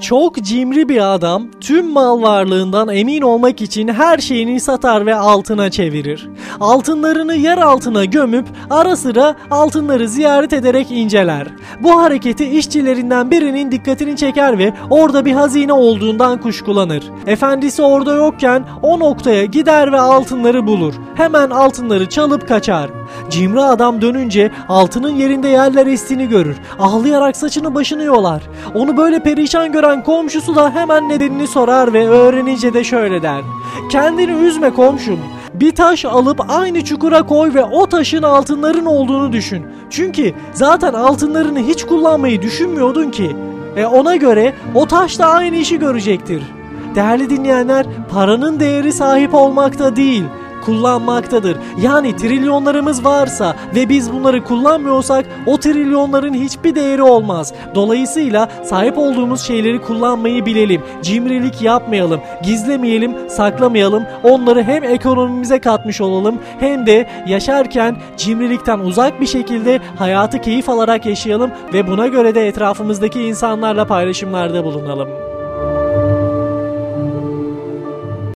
Çok cimri bir adam tüm mal varlığından emin olmak için her şeyini satar ve altına çevirir. Altınlarını yer altına gömüp ara sıra altınları ziyaret ederek inceler. Bu hareketi işçilerinden birinin dikkatini çeker ve orada bir hazine olduğundan kuşkulanır. Efendisi orada yokken o noktaya gider ve altınları bulur. Hemen altınları çalıp kaçar. Cimri adam dönünce altının yerinde yerler estiğini görür. Ağlayarak saçını başını yolar. Onu böyle perişan gören komşusu da hemen nedenini sorar ve öğrenince de şöyle der. Kendini üzme komşum. Bir taş alıp aynı çukura koy ve o taşın altınların olduğunu düşün. Çünkü zaten altınlarını hiç kullanmayı düşünmüyordun ki. E ona göre o taş da aynı işi görecektir. Değerli dinleyenler, paranın değeri sahip olmakta değil, kullanmaktadır. Yani trilyonlarımız varsa ve biz bunları kullanmıyorsak o trilyonların hiçbir değeri olmaz. Dolayısıyla sahip olduğumuz şeyleri kullanmayı bilelim. Cimrilik yapmayalım, gizlemeyelim, saklamayalım. Onları hem ekonomimize katmış olalım hem de yaşarken cimrilikten uzak bir şekilde hayatı keyif alarak yaşayalım ve buna göre de etrafımızdaki insanlarla paylaşımlarda bulunalım.